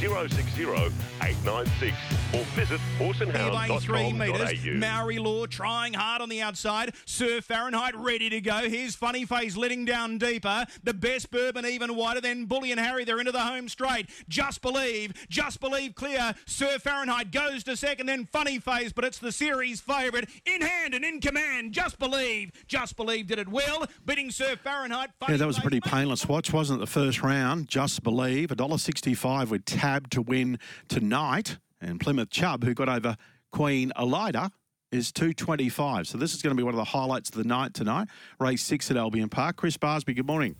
060 896 or visit By three metres. horseandhound.com.au. Maori Law trying hard on the outside. Sir Fahrenheit ready to go. Here's Funny Face letting down deeper. The best bourbon even wider. Then Bully and Harry, they're into the home straight. Just believe, just believe clear. Sir Fahrenheit goes to second. Then Funny Face, but it's the series favourite. In hand and in command. Just believe, just believe did it well. Beating Sir Fahrenheit. Funny Yeah, that was a pretty painless watch, wasn't it? The first round, just believe, $1.65 with Tab to win tonight. And Plymouth Chubb, who got over Queen Elida, is 225. So this is going to be one of the highlights of the night tonight. Race six at Albion Park. Chris Barsby, good morning.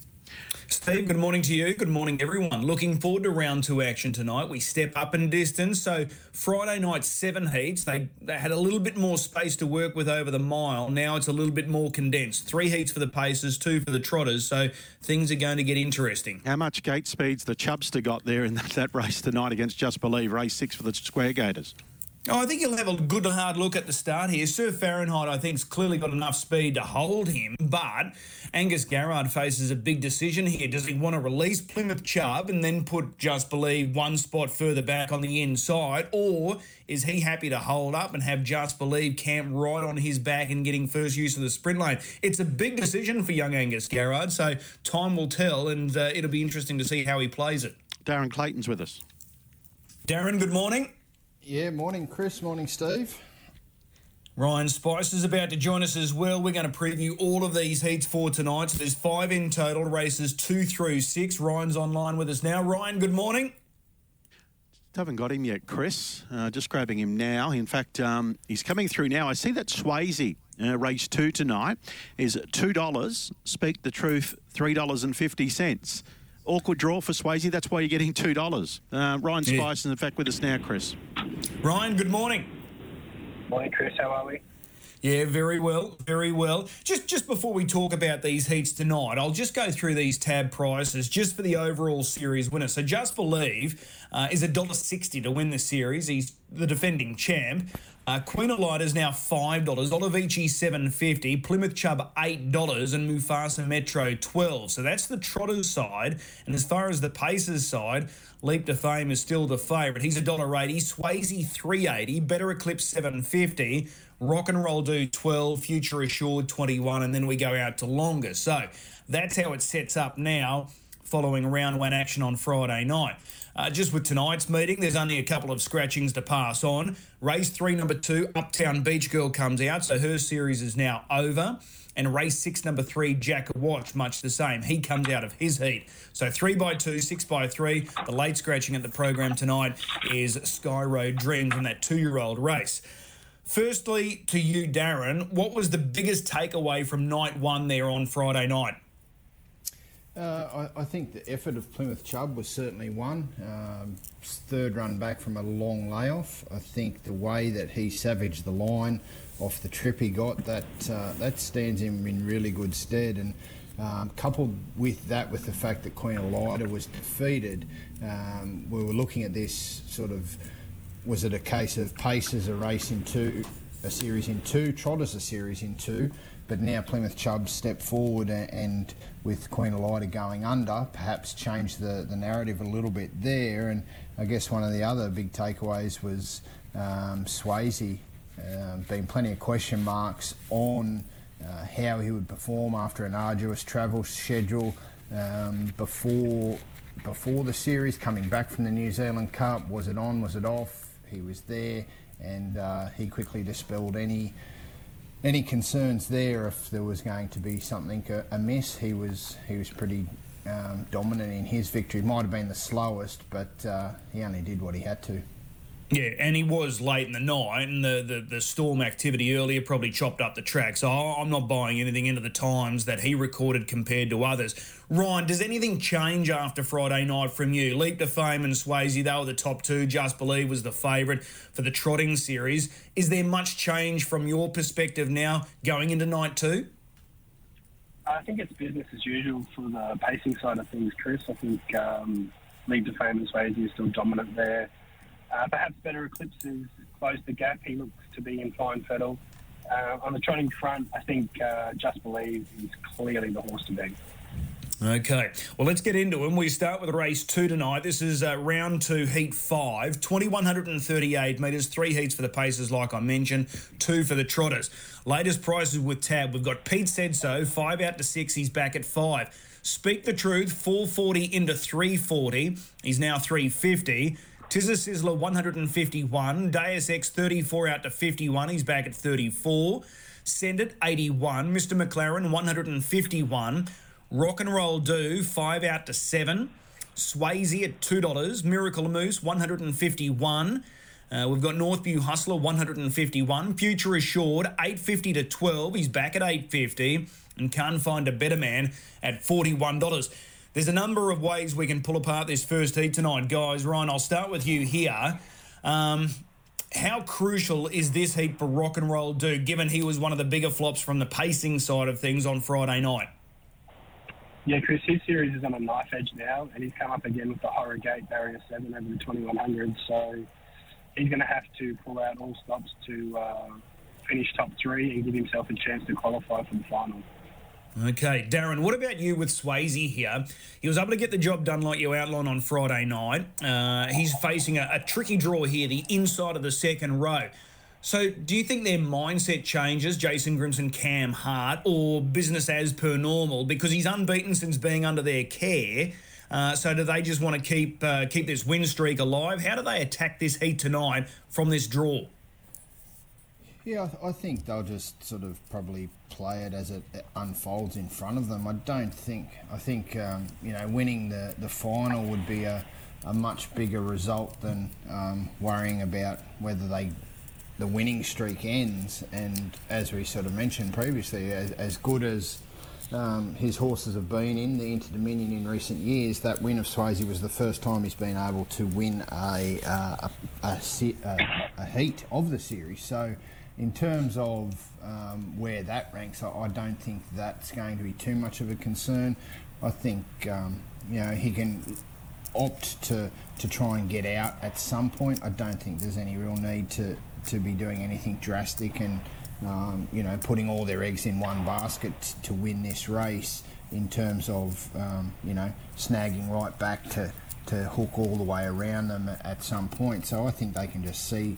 Steve, good morning to you. Good morning, everyone. Looking forward to round two action tonight. We step up in distance. So Friday night, seven heats. They they had a little bit more space to work with over the mile. Now it's a little bit more condensed. Three heats for the pacers, two for the trotters. So things are going to get interesting. How much gate speeds the Chubster got there in that, that race tonight against Just Believe, race six for the Square Gaiters? Oh, I think he'll have a good hard look at the start here. Sir Fahrenheit, I think, has clearly got enough speed to hold him, but Angus Garrard faces a big decision here. Does he want to release Plymouth Chubb and then put Just Believe one spot further back on the inside, or is he happy to hold up and have Just Believe camp right on his back and getting first use of the sprint lane? It's a big decision for young Angus Garrard, so time will tell, and uh, it'll be interesting to see how he plays it. Darren Clayton's with us. Darren, good morning. Yeah, morning, Chris. Morning, Steve. Ryan Spice is about to join us as well. We're going to preview all of these heats for tonight. So there's five in total, races two through six. Ryan's online with us now. Ryan, good morning. Haven't got him yet, Chris. Uh, just grabbing him now. In fact, um, he's coming through now. I see that Swayze, uh, race two tonight, is $2. Speak the truth, $3.50. Awkward draw for Swayze. That's why you're getting $2. Uh, Ryan Yeah. Spice is, in fact, with us now, Chris. Ryan, good morning. Morning, Chris. How are we? Yeah, very well, very well. Just just before we talk about these heats tonight, I'll just go through these tab prices just for the overall series winner. So Just Believe uh, is $1.60 to win the series. He's the defending champ. Uh, Queen Elida is now $5, Olivici $7.50, Plymouth Chubb $8, and Mufasa Metro 12 So that's the Trotters side. And as far as the Pacers side, Leap to Fame is still the favourite. He's $1.80, Swayze $3.80, Better Eclipse $7.50, Rock and Roll Do 12, Future Assured 21, and then we go out to longer. So that's how it sets up now following round one action on Friday night. Uh, just with tonight's meeting, there's only a couple of scratchings to pass on. Race three, number two, Uptown Beach Girl comes out, so her series is now over. And race six, number three, Jack Watch, much the same. He comes out of his heat. So three by two, six by three. The late scratching at the program tonight is Sky Road Dreams in that two year old race. Firstly, to you, Darren, what was the biggest takeaway from night one there on Friday night? Uh, I, I think the effort of Plymouth Chubb was certainly one. Um, third run back from a long layoff. I think the way that he savaged the line off the trip he got, that uh, that stands him in really good stead. And um, coupled with that, with the fact that Queen Elida was defeated, um, we were looking at this sort of was it a case of Pacers a race in two, a series in two, Trotters a series in two, but now Plymouth Chubb stepped forward and, with Queen Elida going under, perhaps changed the, the narrative a little bit there. And I guess one of the other big takeaways was um, Swayze. Um, been plenty of question marks on uh, how he would perform after an arduous travel schedule um, before before the series, coming back from the New Zealand Cup. Was it on? Was it off? He was there, and uh, he quickly dispelled any any concerns there. If there was going to be something amiss, he was he was pretty um, dominant in his victory. Might have been the slowest, but uh, he only did what he had to. Yeah, and he was late in the night, and the, the, the storm activity earlier probably chopped up the track. So I'm not buying anything into the times that he recorded compared to others. Ryan, does anything change after Friday night from you? Leap to Fame and Swayze, they were the top two. Just Believe was the favourite for the trotting series. Is there much change from your perspective now going into night two? I think it's business as usual for the pacing side of things, Chris. I think um, Leap to Fame and Swayze is still dominant there. Uh, perhaps better eclipses close the gap. He looks to be in fine fettle. Uh, on the trotting front, I think uh, Just Believe is clearly the horse to beat. Okay, well, let's get into them. We start with race two tonight. This is uh, round two, heat five, 2,138 metres, three heats for the pacers, like I mentioned, two for the trotters. Latest prices with Tab. We've got Pete Said So, five out to six, he's back at five. Speak the Truth, 440 into 340, he's now 350. Tizza Sizzler, 151. Deus Ex, 34 out to 51, he's back at 34. Send It, 81. Mr. McLaren, 151. Rock and Roll Do, five out to seven. Swayze at two dollars. Miracle Moose, one hundred and fifty-one. Uh, we've got Northview Hustler, one hundred and fifty-one. Future Assured, eight fifty to twelve. He's back at eight fifty, and Can't Find a Better Man at forty-one dollars. There's a number of ways we can pull apart this first heat tonight, guys. Ryan, I'll start with you here. Um, how crucial is this heat for Rock and Roll Do, given he was one of the bigger flops from the pacing side of things on Friday night? Yeah, Chris, his series is on a knife edge now, and he's come up again with the Horror Gate Barrier 7 over the 2100. So he's going to have to pull out all stops to uh, finish top three and give himself a chance to qualify for the final. Okay, Darren, what about you with Swayze here? He was able to get the job done like you outlined on Friday night. Uh, he's facing a, a tricky draw here, the inside of the second row. So, do you think their mindset changes, Jason Grimson, Cam Hart, or business as per normal? Because he's unbeaten since being under their care. Uh, so, do they just want to keep uh, keep this win streak alive? How do they attack this heat tonight from this draw? Yeah, I, th- I think they'll just sort of probably play it as it unfolds in front of them. I don't think. I think um, you know winning the the final would be a a much bigger result than um, worrying about whether they the winning streak ends. And as we sort of mentioned previously, as, as good as um, his horses have been in the Inter Dominion in recent years, that win of Swayze was the first time he's been able to win a, uh, a, a, a, a, heat of the series. So, in terms of um, where that ranks, I, I, don't think that's going to be too much of a concern. I think um, you know he can opt to to try and get out at some point. I don't think there's any real need to to be doing anything drastic and um, you know putting all their eggs in one basket to win this race in terms of um, you know snagging right back to to hook all the way around them at some point. So I think they can just see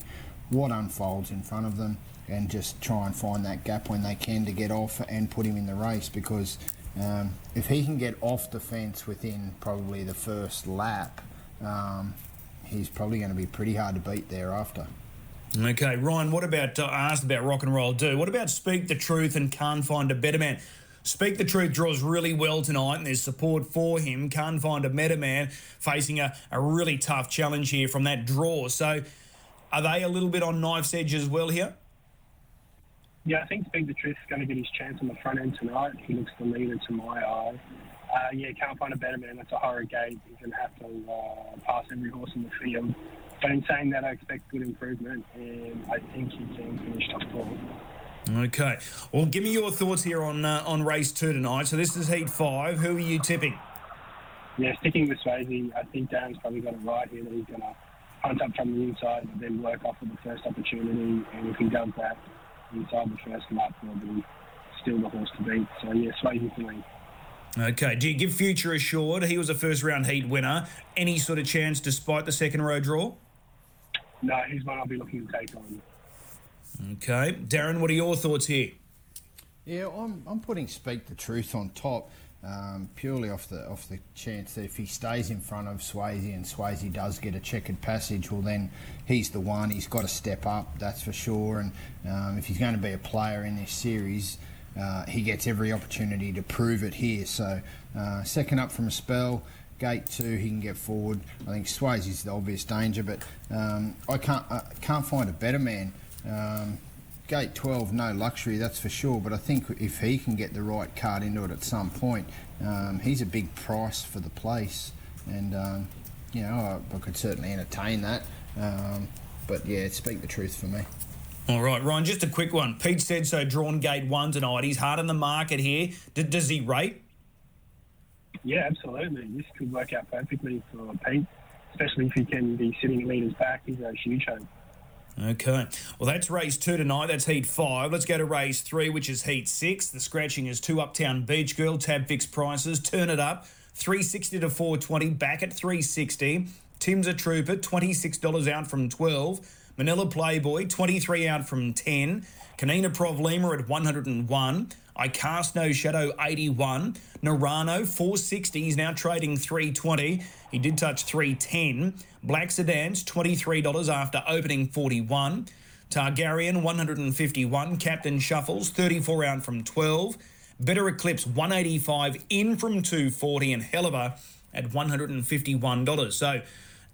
what unfolds in front of them and just try and find that gap when they can to get off and put him in the race because um, if he can get off the fence within probably the first lap, um, he's probably going to be pretty hard to beat thereafter. Okay, Ryan, what about, uh, asked about rock and roll do. What about Speak the Truth and Can't Find a Better Man? Speak the Truth draws really well tonight, and there's support for him. Can't find a better man facing a, a really tough challenge here from that draw. So, are they a little bit on knife's edge as well here? Yeah, I think Speak the Truth is going to get his chance on the front end tonight. He looks the leader to my eye. Uh, yeah, can't find a better man. That's a horror gate. He's going to have to uh, pass every horse in the field. But in saying that, I expect good improvement, and I think he can finish top four. Okay. Well, give me your thoughts here on uh, on race two tonight. So this is heat five. Who are you tipping? Yeah, sticking with Swayze, I think Dan's probably got it right here that he's going to hunt up from the inside, and then work off of the first opportunity. And if he does that inside the first lap, he'll still the horse to beat. So yeah, Swayze for me. Okay. Do you give Future Assured? He was a first round heat winner. Any sort of chance despite the second row draw? No, he's one I'll be looking to take on. Okay. Darren, what are your thoughts here? Yeah, I'm, I'm putting Speak the Truth on top. Um, purely off the off the chance that if he stays in front of Swayze and Swayze does get a checkered passage, well then he's the one. He's got to step up, that's for sure. And um, if he's going to be a player in this series, uh, he gets every opportunity to prove it here. So uh, second up from a spell. Gate two, he can get forward. I think Swayze's the obvious danger, but um, I can't I can't find a better man. Gate 12, no luxury, that's for sure. But I think if he can get the right card into it at some point, um, he's a big price for the place. And, um, you know, I, I, could certainly entertain that. Um, but yeah, speak the truth for me. All right, Ryan, just a quick one. Pete said so, drawn gate one tonight. He's hard in the market here. D- does he rate? Yeah, absolutely. This could work out perfectly for Pete, especially if he can be sitting leaders back. He's a huge hope. Okay. Well, that's race two tonight. That's heat five. Let's go to race three, which is heat six. The scratching is two Uptown Beach Girl, tab fixed prices. Turn it up. 360 to 420, back at 360. Tim's a Trooper, $26 out from 12. Manila Playboy, 23 out from 10. Kanina Prov Lima at 101. I Cast No Shadow, 81. Narano, 460. He's now trading 320. He did touch 310. Black Sedans, $23 after opening 41. Targaryen, 151. Captain Shuffles, 34 out from 12. Better Eclipse, 185 in from 240. And Hellever at $151. So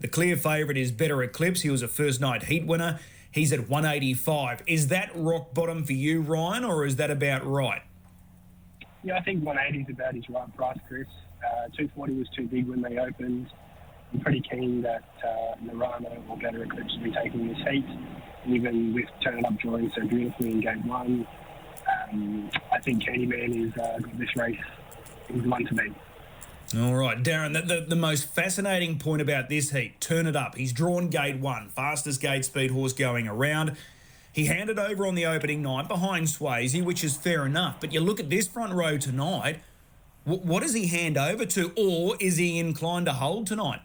the clear favourite is Better Eclipse. He was a first night heat winner. He's at 185. Is that rock bottom for you, Ryan, or is that about right? Yeah, I think 180 is about his right price, Chris. Uh, 240 was too big when they opened. I'm pretty keen that uh, Narano or Better Eclipse will be taking this heat, even with Turn It Up drawing so beautifully in Gate 1. Um, I think Candyman is uh, got this race. The one to beat. All right, Darren, the, the, the, most fascinating point about this heat, turn it up. He's drawn gate one, fastest gate speed horse going around. He handed over on the opening night behind Swayze, which is fair enough. But you look at this front row tonight, what, does he hand over to, or is he inclined to hold tonight?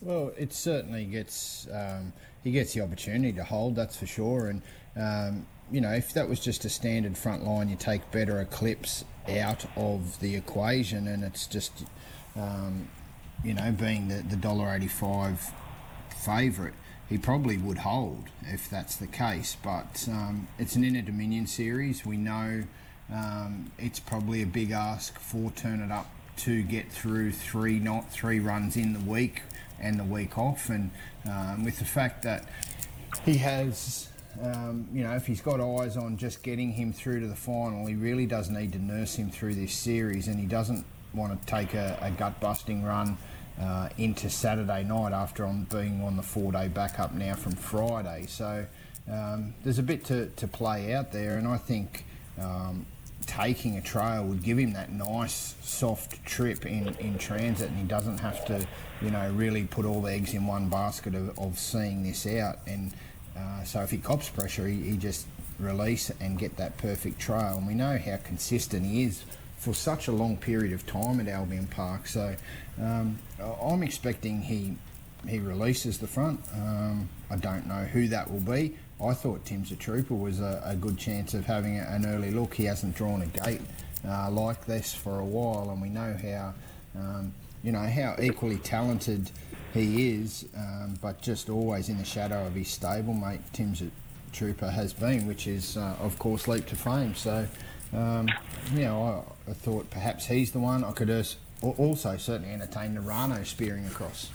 Well, it certainly gets um, he gets the opportunity to hold, that's for sure. And um, you know, if that was just a standard front line, you take better eclipse out of the equation, and it's just, um, you know, being the the dollar eighty five favourite, he probably would hold if that's the case. But um, it's an Inter Dominion series. We know um, it's probably a big ask for Turn It Up to get through three not three runs in the week and the week off, and um, with the fact that he has um, you know, if he's got eyes on just getting him through to the final, he really does need to nurse him through this series, and he doesn't want to take a, a gut busting run uh, into Saturday night after on being on the four day backup now from Friday. So um, there's a bit to, to play out there, and I think. Um, taking a trail would give him that nice soft trip in, in transit and he doesn't have to you know really put all the eggs in one basket of, of seeing this out and uh, so if he cops pressure, he, he, just release and get that perfect trail. And we know how consistent he is for such a long period of time at Albion Park. So um, I'm expecting he he releases the front. Um, I don't know who that will be. I thought Tim's a Trooper was a, a good chance of having an early look. He hasn't drawn a gate uh, like this for a while, and we know how um, you know how equally talented he is, um, but just always in the shadow of his stablemate, Tim's a Trooper has been, which is, uh, of course, leap to fame. So, um, you know, I, I, thought perhaps he's the one. I could also certainly entertain Narano spearing across.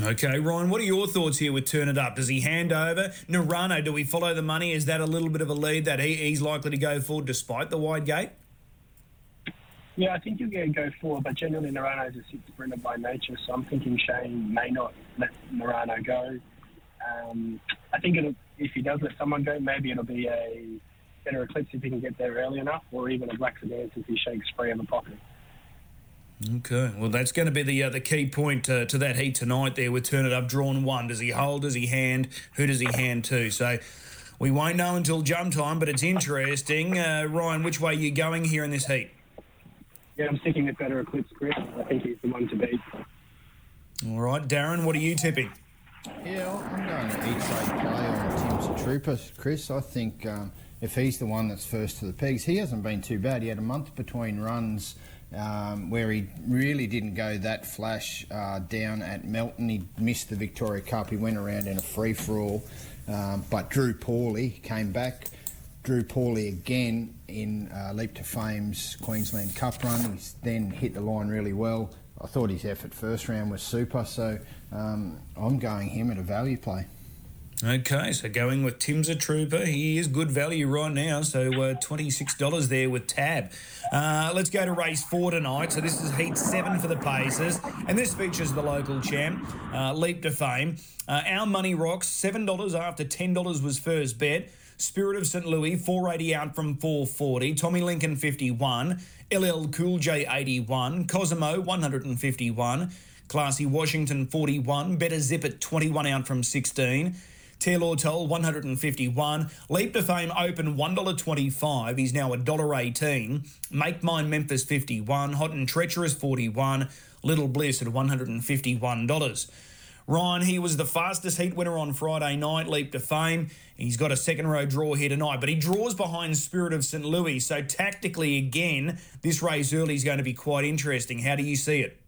Okay, Ryan, what are your thoughts here with Turn It Up? Does he hand over? Narano, do we follow the money? Is that a little bit of a lead that he, he's likely to go for despite the wide gate? Yeah, I think you're going to go forward, but generally Narano is a six sprinter by nature, so I'm thinking Shane may not let Narano go. Um, I think it'll, if he does let someone go, maybe it'll be a better eclipse if he can get there early enough, or even a black sedan if he shakes free of the pocket. Okay, well that's going to be the uh, the key point uh, to that heat tonight. There with turn it up, drawn one. Does he hold? Does he hand? Who does he hand to? So we won't know until jump time, but it's interesting. Uh, Ryan, which way are you going here in this heat? yeah, I'm sticking with better Eclipse Chris. I think he's the one to beat. All right, Darren, what are you tipping? Yeah, I'm going to each side play on Tim's Trooper, Chris. I think um, if he's the one that's first to the pegs, he hasn't been too bad. He had a month between runs um, where he really didn't go that flash uh, down at Melton. He missed the Victoria Cup. He went around in a free for all, um, but drew poorly. Came back drew poorly again in uh, Leap to Fame's Queensland Cup run. He's then hit the line really well. I thought his effort first round was super, so um, I'm going him at a value play. Okay, so going with Tim's a Trooper. He is good value right now, so uh, $26 there with Tab. Uh, let's go to race four tonight. So this is heat seven for the Pacers, and this features the local champ, uh, Leap to Fame. Uh, our money rocks $7 after $10 was first bet. Spirit of St. Louis, 480 out from 440. Tommy Lincoln, 51. LL Cool J, 81. Cosimo, 151. Classy Washington, 41. Better Zip at 21 out from 16. Taylor Toll, 151. Leap to Fame Open, $1.25. He's now $1.18. Make Mine Memphis, 51. Hot and Treacherous, 41. Little Bliss at $151. Ryan, he was the fastest heat winner on Friday night, leap to fame. He's got a second row draw here tonight, but he draws behind Spirit of St. Louis. So, tactically, again, this race early is going to be quite interesting. How do you see it?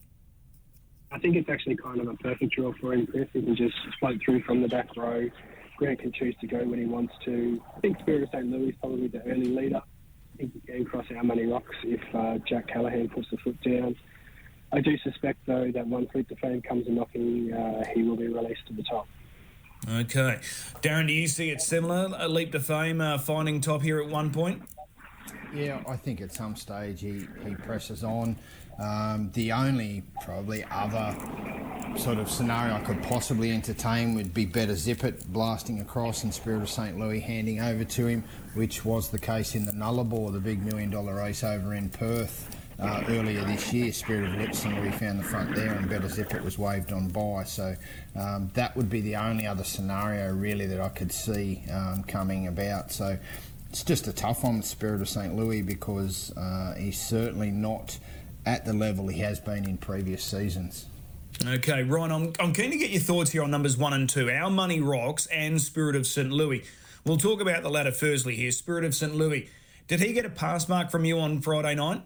I think it's actually kind of a perfect draw for him, Chris. He can just float through from the back row. Grant can choose to go when he wants to. I think Spirit of St. Louis is probably the early leader. I think he can cross our money rocks if uh, Jack Callahan puts the foot down. I do suspect, though, that once Leap to Fame comes a knocking, uh, he will be released to the top. Okay. Darren, do you see it similar? A Leap to Fame uh, finding top here at one point? Yeah, I think at some stage he, he presses on. Um, the only probably other sort of scenario I could possibly entertain would be better zip it blasting across and Spirit of St. Louis handing over to him, which was the case in the Nullarbor, the big million dollar race over in Perth. Uh, earlier this year, Spirit of Lipson, we found the front there, and Better Zip it was waved on by. So um, that would be the only other scenario really that I could see um, coming about. So it's just a tough one Spirit of St. Louis because uh, he's certainly not at the level he has been in previous seasons. Okay, Ryan, I'm, I'm keen to get your thoughts here on numbers one and two Our Money Rocks and Spirit of St. Louis. We'll talk about the latter firstly here. Spirit of St. Louis. Did he get a pass mark from you on Friday night?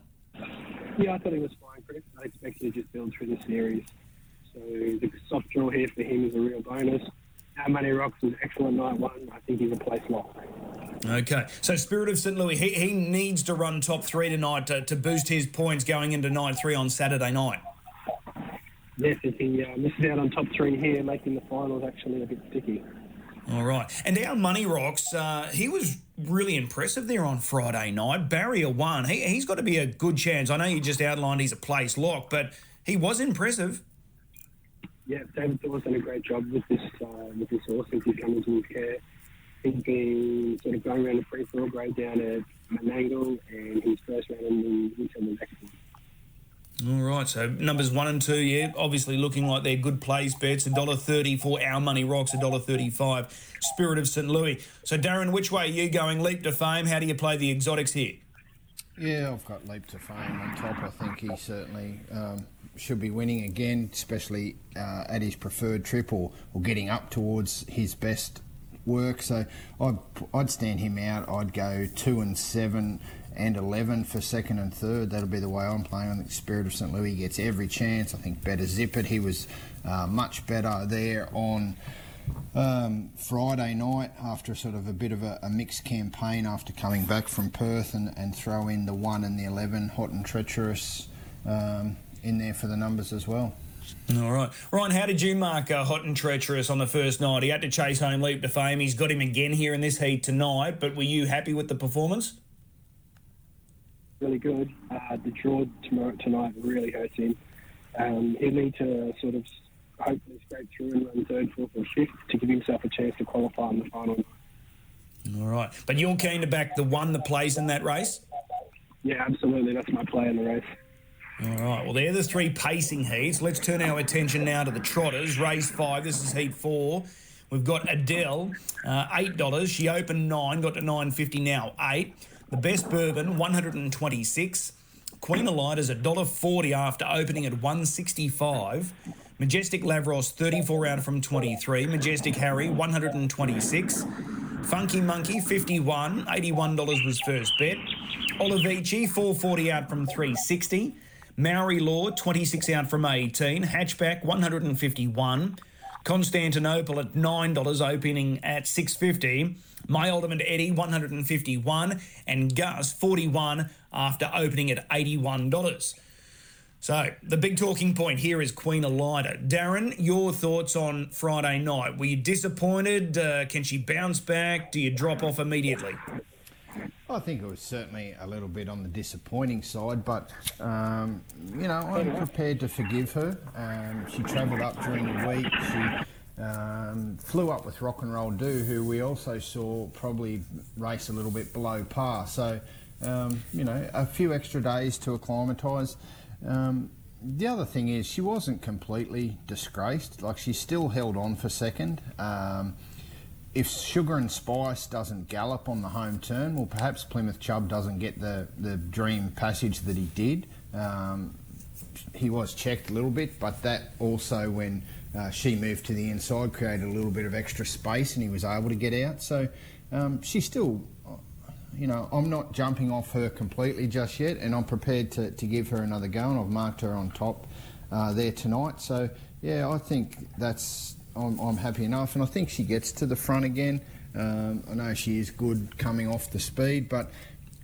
Yeah, I thought he was fine, Chris. I expected to just build through the series. So the soft draw here for him is a real bonus. Our Money Rocks was excellent night one. I think he's a place lock. Okay, so Spirit of St. Louis, he, he needs to run top three tonight to, to boost his points going into night three on Saturday night. Yes, if he uh, misses out on top three here, making the finals actually a bit sticky. All right. And our Money Rocks, uh, he was really impressive there on Friday night. Barrier one, he, he's got to be a good chance. I know you just outlined he's a place lock, but he was impressive. Yeah, David Thor's done a great job with this uh, with this horse since he's come into his care. He's been sort of going around the free for all grade down at Menangle, and his first round in the winter was excellent. All right, so numbers one and two, yeah, obviously looking like they're good plays bets. A dollar thirty for our money rocks, a dollar thirty-five. Spirit of St. Louis. So, Darren, which way are you going? Leap to fame. How do you play the exotics here? Yeah, I've got Leap to Fame on top. I think he certainly um, should be winning again, especially uh, at his preferred trip or, or getting up towards his best work. So I'd, I'd stand him out. I'd go two and seven and 11 for second and third. That'll be the way I'm playing. I think Spirit of St. Louis gets every chance. I think better zip it. He was uh, much better there on um, Friday night after sort of a bit of a, a, mixed campaign after coming back from Perth and, and throw in the 1 and the 11, hot and treacherous um, in there for the numbers as well. All right. Ryan, how did you mark uh, Hot and Treacherous on the first night? He had to chase home Leap to Fame. He's got him again here in this heat tonight, but were you happy with the performance? Really good. Uh, the draw tomorrow tonight really hurts him. Um, he'll need to sort of hopefully scrape through and run third, fourth, or fifth to give himself a chance to qualify in the final. All right. But you're keen to back the one that plays in that race? Yeah, absolutely. That's my play in the race. All right, well, they're the three pacing heats. Let's turn our attention now to the trotters. Race five, this is heat four. We've got Adele, uh, $8. She opened 9 got to 950 now 8 The best bourbon, 126 Queen Elida's $1.40 after opening at 165 Majestic Lavros, 34 out from 23 Majestic Harry, 126 Funky Monkey, 51 $81 was first bet. Olivici, 440 out from 360 Maori Law, 26 out from 18. Hatchback, 151. Constantinople at $9, opening at 650. My Ultimate Eddie, 151. And Gus, 41 after opening at $81. So, the big talking point here is Queen Elida. Darren, your thoughts on Friday night? Were you disappointed? Uh, can she bounce back? Do you drop off immediately? I think it was certainly a little bit on the disappointing side, but um, you know I'm prepared to forgive her. Um, she travelled up during the week. She Um, flew up with Rock and Roll Do, who we also saw probably race a little bit below par. So, um, you know, a few extra days to acclimatise. Um, the other thing is she wasn't completely disgraced. Like she still held on for second. If Sugar and Spice doesn't gallop on the home turn, well, perhaps Plymouth Chubb doesn't get the, the dream passage that he did. Um, he was checked a little bit, but that also, when uh, she moved to the inside, created a little bit of extra space and he was able to get out. So um, she's still, you know, I'm not jumping off her completely just yet, and I'm prepared to, to give her another go, and I've marked her on top uh, there tonight. So, yeah, I think that's I'm, I'm, happy enough, and I think she gets to the front again. Um, I know she is good coming off the speed, but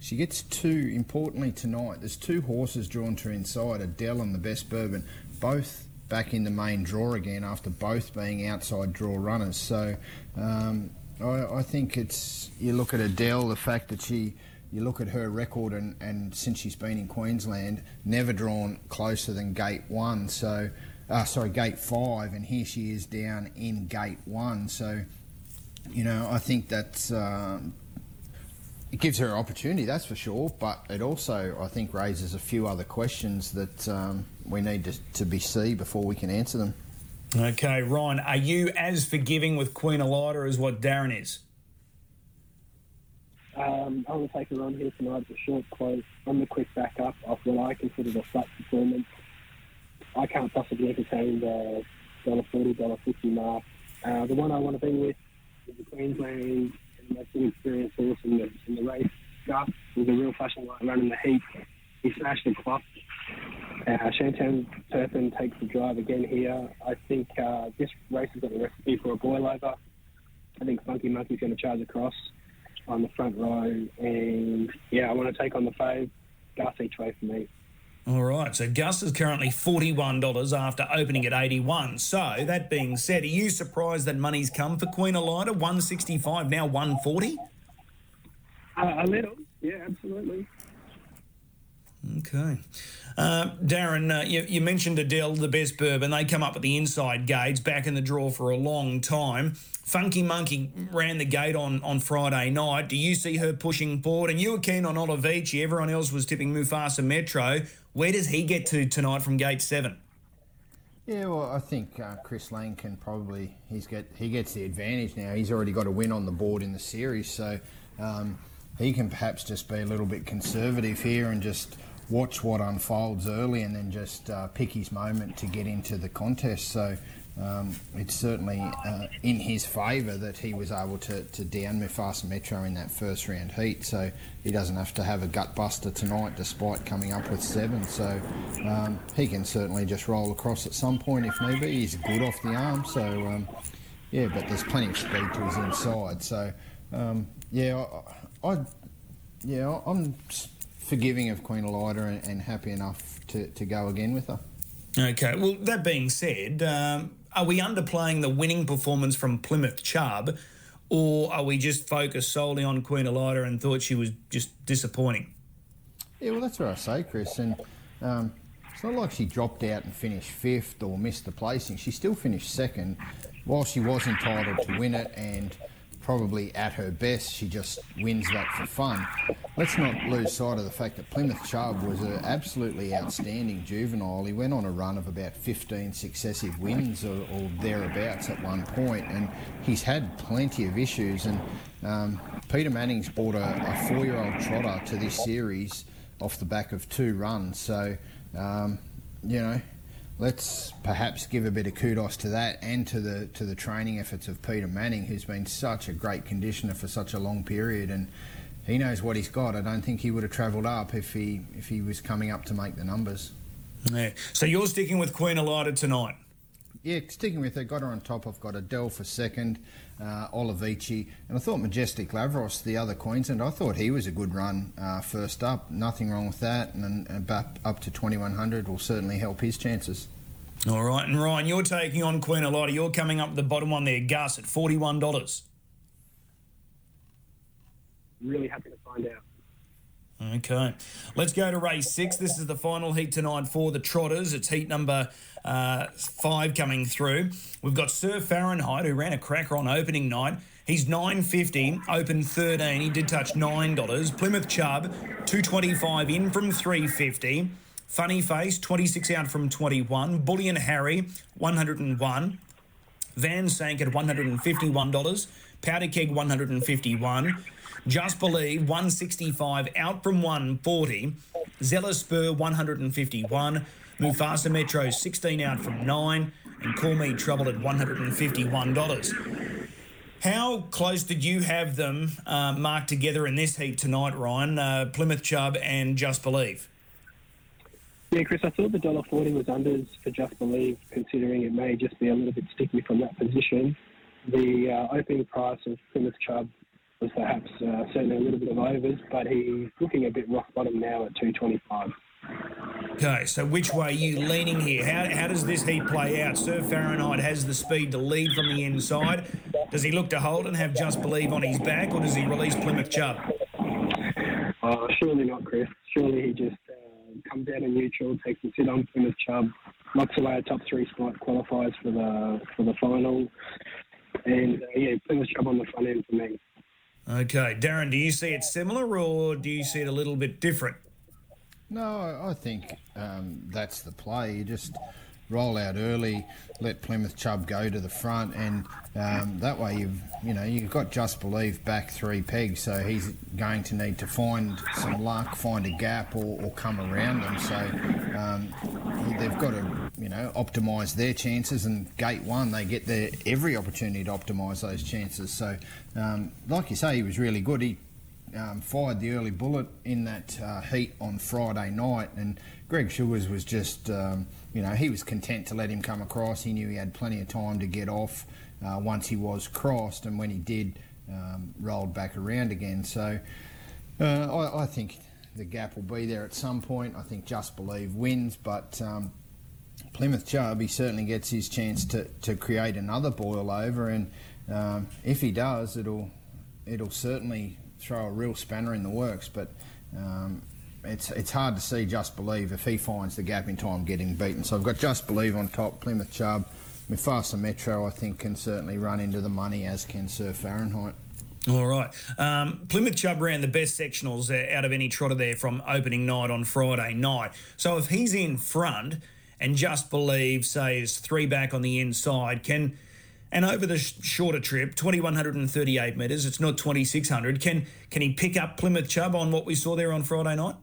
she gets two, importantly tonight, there's two horses drawn to her inside, Adele and the Best Bourbon, both back in the main draw again after both being outside draw runners. So um, I, I, think it's, you look at Adele, the fact that she, you look at her record and, and since she's been in Queensland, never drawn closer than gate one. So uh, sorry, gate five, and here she is down in gate one. So, you know, I think that um, it gives her an opportunity, that's for sure. But it also, I think, raises a few other questions that um, we need to, to be see before we can answer them. Okay, Ron, are you as forgiving with Queen Elida as what Darren is? Um, I'm going to take a run here tonight. It's a short quote on the quick backup off what I consider a flat performance. I can't possibly entertain the dollar forty, dollar fifty mark. Uh, the one I want to be with is the Queensland and most inexperienced horse in the, in the race. Gus was a real flashing light running the heat. He smashed the clock. Uh, Shantan Turpin takes the drive again here. I think uh, this race has got a recipe for a boil over. I think Funky Monkey's going to charge across on the front row. And yeah, I want to take on the fave. Gus each way for me. All right, so Gus is currently $41 after opening at 81. So, that being said, are you surprised that money's come for Queen Elida? 165 now 140 uh, A little, yeah, absolutely. Okay. Uh, Darren, uh, you, you, mentioned Adele, the best bourbon. They come up at the inside gates, back in the draw for a long time. Funky Monkey ran the gate on, on Friday night. Do you see her pushing forward? And you were keen on Olivici. Everyone else was tipping Mufasa Metro. Where does he get to tonight from gate seven? Yeah, well, I think uh, Chris Lang can probably he's get he gets the advantage now. He's already got a win on the board in the series, so um, he can perhaps just be a little bit conservative here and just watch what unfolds early and then just uh, pick his moment to get into the contest. So um, it's certainly uh, in his favour that he was able to, to down Mufasa Metro in that first round heat. So he doesn't have to have a gut buster tonight despite coming up with seven. So um, he can certainly just roll across at some point if need be. He's good off the arm. So um, yeah, but there's plenty of speed to his inside. So um, yeah, I, I, yeah, I'm forgiving of Queen Elida and, and happy enough to, to go again with her. Okay, well, that being said, um, are we underplaying the winning performance from Plymouth Chubb, or are we just focused solely on Queen Elida and thought she was just disappointing? Yeah, well, that's what I say, Chris. And um, it's not like she dropped out and finished fifth or missed the placing. She still finished second, while she was entitled to win it and probably at her best, she just wins that for fun. Let's not lose sight of the fact that Plymouth Chubb was an absolutely outstanding juvenile. He went on a run of about 15 successive wins or, or thereabouts at one point, and he's had plenty of issues. And um, Peter Manning's brought a, a four-year-old trotter to this series off the back of two runs. So, um, you know, let's perhaps give a bit of kudos to that and to the to the training efforts of Peter Manning, who's been such a great conditioner for such a long period, and he knows what he's got. I don't think he would have travelled up if he if he was coming up to make the numbers. Yeah. So you're sticking with Queen Elida tonight. Yeah, sticking with her. Got her on top. I've got Adele for second, uh, Olivici, and I thought Majestic Lavros, the other Queensland, I thought he was a good run uh, first up. Nothing wrong with that, and, and up, up to 2100 will certainly help his chances. All right, and Ryan, you're taking on Queen Elida. You're coming up the bottom one there, Gus, at $41. Really happy to find out. Okay. Let's go to race six. This is the final heat tonight for the Trotters. It's heat number uh, five coming through. We've got Sir Fahrenheit, who ran a cracker on opening night. He's 950, open 13. He did touch $9. Plymouth Chubb, 225 in from 350. Funny Face, 26 out from 21. Bullion Harry, 101. Van Sank at $151. Powder Keg, 151. Just Believe 165 out from 140. Zealous Spur 151. Mufasa Metro 16 out from 9. And Call Me Trouble at $151. How close did you have them uh, marked together in this heat tonight, Ryan? Uh, Plymouth Chubb and Just Believe. Yeah, Chris, I thought the dollar forty was unders for Just Believe, considering it may just be a little bit sticky from that position. The uh, opening price of Plymouth Chubb was perhaps uh, certainly a little bit of overs, but he's looking a bit rock bottom now at 225. Okay, so which way are you leaning here? How, how does this heat play out? Sir Fahrenheit has the speed to lead from the inside. Does he look to hold and have Just Believe on his back, or does he release Plymouth Chubb? Uh, surely not, Chris. Surely he just uh, comes out in neutral, takes a sit on Plymouth Chubb, knocks away a top three spot, qualifies for the for the final, and uh, yeah, Plymouth up on the front end for me. Okay, Darren, do you see it similar or do you see it a little bit different? No, I think um, that's the play. You just roll out early, let Plymouth Chubb go to the front, and um, that way you've you know you've got Just Believe back three pegs, so he's going to need to find some luck, find a gap, or, or come around them. So um, they've got to you know optimise their chances. And gate one, they get their every opportunity to optimise those chances. So um, like you say, he was really good. He um, fired the early bullet in that uh, heat on Friday night, and Greg Sugars was just, um, you know, he was content to let him come across. He knew he had plenty of time to get off uh, once he was crossed, and when he did, um, rolled back around again. So uh, I, I, think the gap will be there at some point. I think Just Believe wins, but um, Plymouth Chubb, he certainly gets his chance to, to create another boil over, and um, if he does, it'll it'll certainly throw a real spanner in the works. But um, it's it's hard to see Just Believe if he finds the gap in time getting beaten. So I've got Just Believe on top, Plymouth Chubb, Mufasa Metro. I think can certainly run into the money as can Sir Fahrenheit. All right. Um, Plymouth Chubb ran the best sectionals out of any trotter there from opening night on Friday night. So if he's in front and Just Believe, say, is three back on the inside, can and over the sh- shorter trip, 2138 metres, it's not 2600. Can can he pick up Plymouth Chubb on what we saw there on Friday night?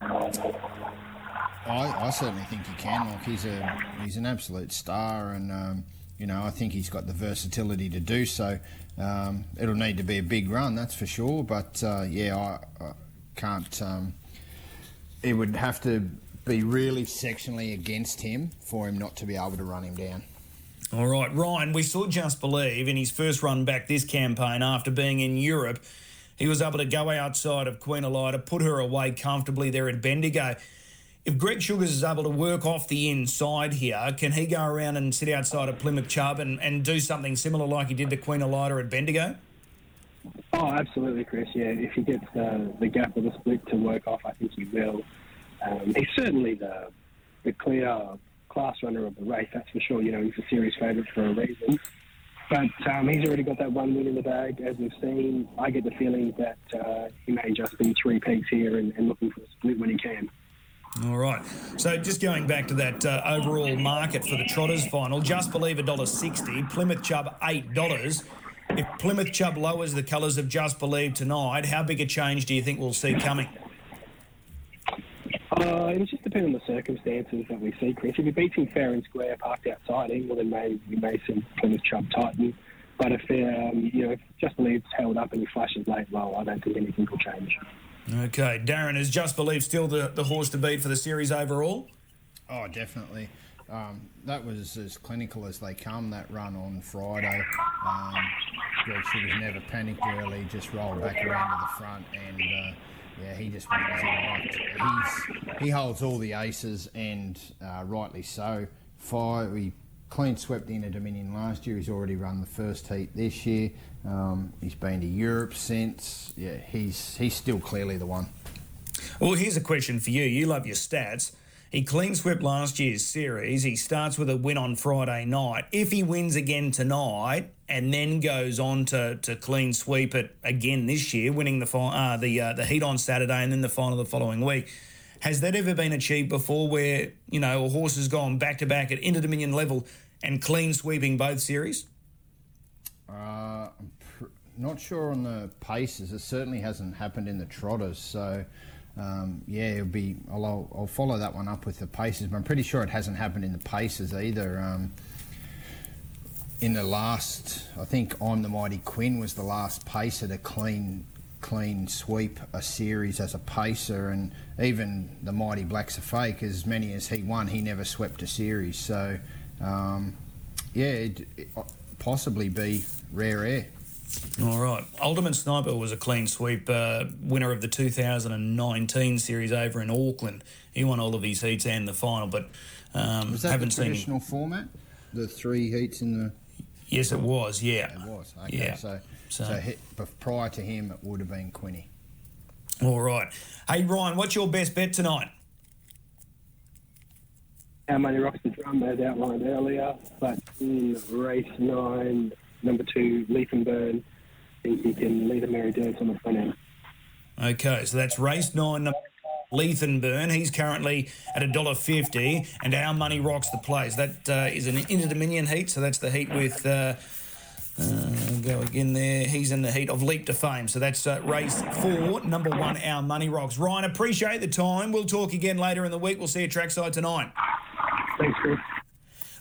I, I certainly think he can. Like he's a he's an absolute star, and um, you know I think he's got the versatility to do so. Um, it'll need to be a big run, that's for sure. But uh, yeah, I, I can't. Um, it would have to be really sectionally against him for him not to be able to run him down. All right, Ryan, we saw Just Believe in his first run back this campaign after being in Europe. He was able to go outside of Queen Elida, put her away comfortably there at Bendigo. If Greg Sugars is able to work off the inside here, can he go around and sit outside of Plymouth Chubb and, and do something similar like he did to Queen Elida at Bendigo? Oh, absolutely, Chris. Yeah, if he gets the, the gap or the split to work off, I think he will. Um, he's certainly the the clear class runner of the race, that's for sure. You know, he's a series favourite for a reason. But um, he's already got that one win in the bag, as we've seen. I get the feeling that uh, he may just be three pegs here and, and, looking for a split when he can. All right. So just going back to that uh, overall market for the Trotters final, just believe $1.60, Plymouth Chubb $8. If Plymouth Chubb lowers the colours of Just Believe tonight, how big a change do you think we'll see coming? Uh, it just depends on the circumstances that we see, Chris. If he beats him fair and square, parked outside him, well, then maybe we may see Plymouth Chubb tighten. But if um, you know, if Just Believe's held up and he flashes late, well, I don't think anything will change. Okay, Darren, is Just Believe still the, the horse to beat for the series overall? Oh, definitely. Um, that was as clinical as they come. That run on Friday. Um, Greg Sugars never panicked early, just rolled back around to the front and. Uh, yeah, he just he. He's, he holds all the aces, and uh, rightly so. Five, he clean swept Inter Dominion last year. He's already run the first heat this year. Um, he's been to Europe since. Yeah, he's he's still clearly the one. Well, here's a question for you. You love your stats. He clean swept last year's series. He starts with a win on Friday night. If he wins again tonight and then goes on to, to clean sweep it again this year, winning the uh, the uh, the heat on Saturday and then the final the following week, has that ever been achieved before? Where you know a horse has gone back to back at Inter Dominion level and clean sweeping both series? Uh, I'm pr- not sure on the paces. It certainly hasn't happened in the trotters. So um, yeah, it'll be. I'll, I'll, follow that one up with the paces, but I'm pretty sure it hasn't happened in the paces either. Um, in the last, I think Im Themightyquinn was the last pacer to clean clean sweep a series as a pacer, and even the Mighty Blacks A Fake. As many as he won, he never swept a series. So, um, yeah, it, it possibly be rare air. All right. Ultimate Sniper was a clean sweep uh, winner of the 2019 series over in Auckland. He won all of his heats and the final, but um, was that haven't the traditional format? The three heats in the. Yes, it was. Yeah, it was. Okay, yeah. So, so, so hit, prior to him, it would have been Quinny. All right. Hey Ryan, what's your best bet tonight? Our Money Rocks the drum as outlined earlier, but in race nine, number two, Leaf and Burn. You can lead a merry dance on the front end. Okay, so that's race nine, Lethan Burn. He's currently at a dollar fifty, and Our Money Rocks the place. That uh, is an Inter Dominion heat, so that's the heat with. Uh, uh, go again there. He's in the heat of Leap to Fame. So that's uh, race four, number one, Our Money Rocks. Ryan, appreciate the time. We'll talk again later in the week. We'll see you trackside tonight. Thanks, Chris.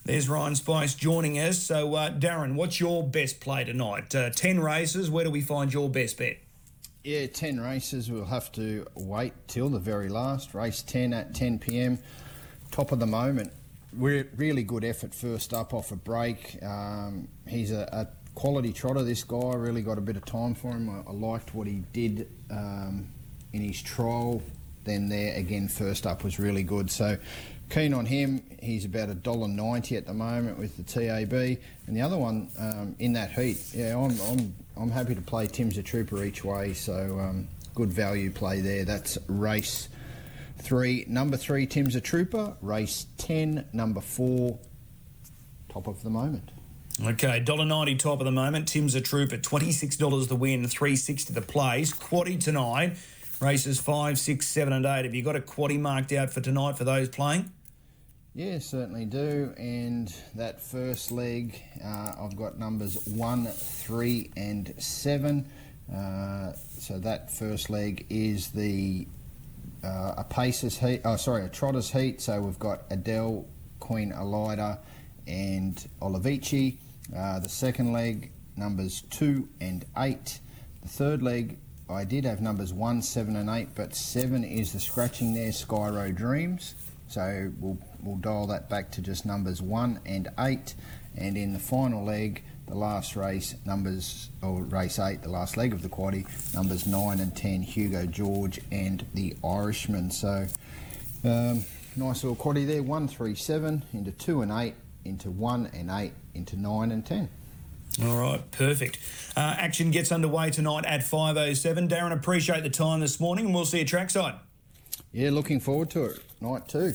There's Ryan Spice joining us. So, uh, Darren, what's your best play tonight? Uh, 10 races. Where do we find your best bet? Yeah, 10 races. We'll have to wait till the very last. Race 10 at 10 pm. Top of the moment. We're really good effort first up off a break. Um, he's a, a, quality trotter, this guy. Really got a bit of time for him. I, I liked what he did um, in his trial. Then there again, first up was really good. So keen on him. He's about a dollar ninety at the moment with the TAB, and the other one um, in that heat. Yeah, I'm, I'm I'm happy to play Tim's a Trooper each way. So um, good value play there. That's race three, number three. Tim's a Trooper. Race ten, number four. Top of the moment. Okay, $1.90 top of the moment. Tim's a Trooper, $26 the win, 360 the plays. Quaddy tonight, races 5, 6, 7 and 8. Have you got a quaddy marked out for tonight for those playing? Yeah, certainly do. And that first leg, uh, I've got numbers one, three, and seven. Uh, so that first leg is the uh, a paces heat. Oh, sorry, a trotters heat. So we've got Adele, Queen Elida, and Olivici. Uh, the second leg, numbers two and eight. The third leg, I did have numbers one, seven, and eight, but seven is the scratching there, Skyro Dreams. So we'll, we'll dial that back to just numbers 1 and 8. And in the final leg, the last race, numbers, or race 8, the last leg of the quaddy, numbers 9 and 10, Hugo George and the Irishman. So um, nice little quaddy there, 1, 3, 7, into 2 and 8, into 1 and 8, into 9 and 10. All right, perfect. Uh, action gets underway tonight at 5.07. Darren, appreciate the time this morning and we'll see you trackside. Yeah, looking forward to it. Night two.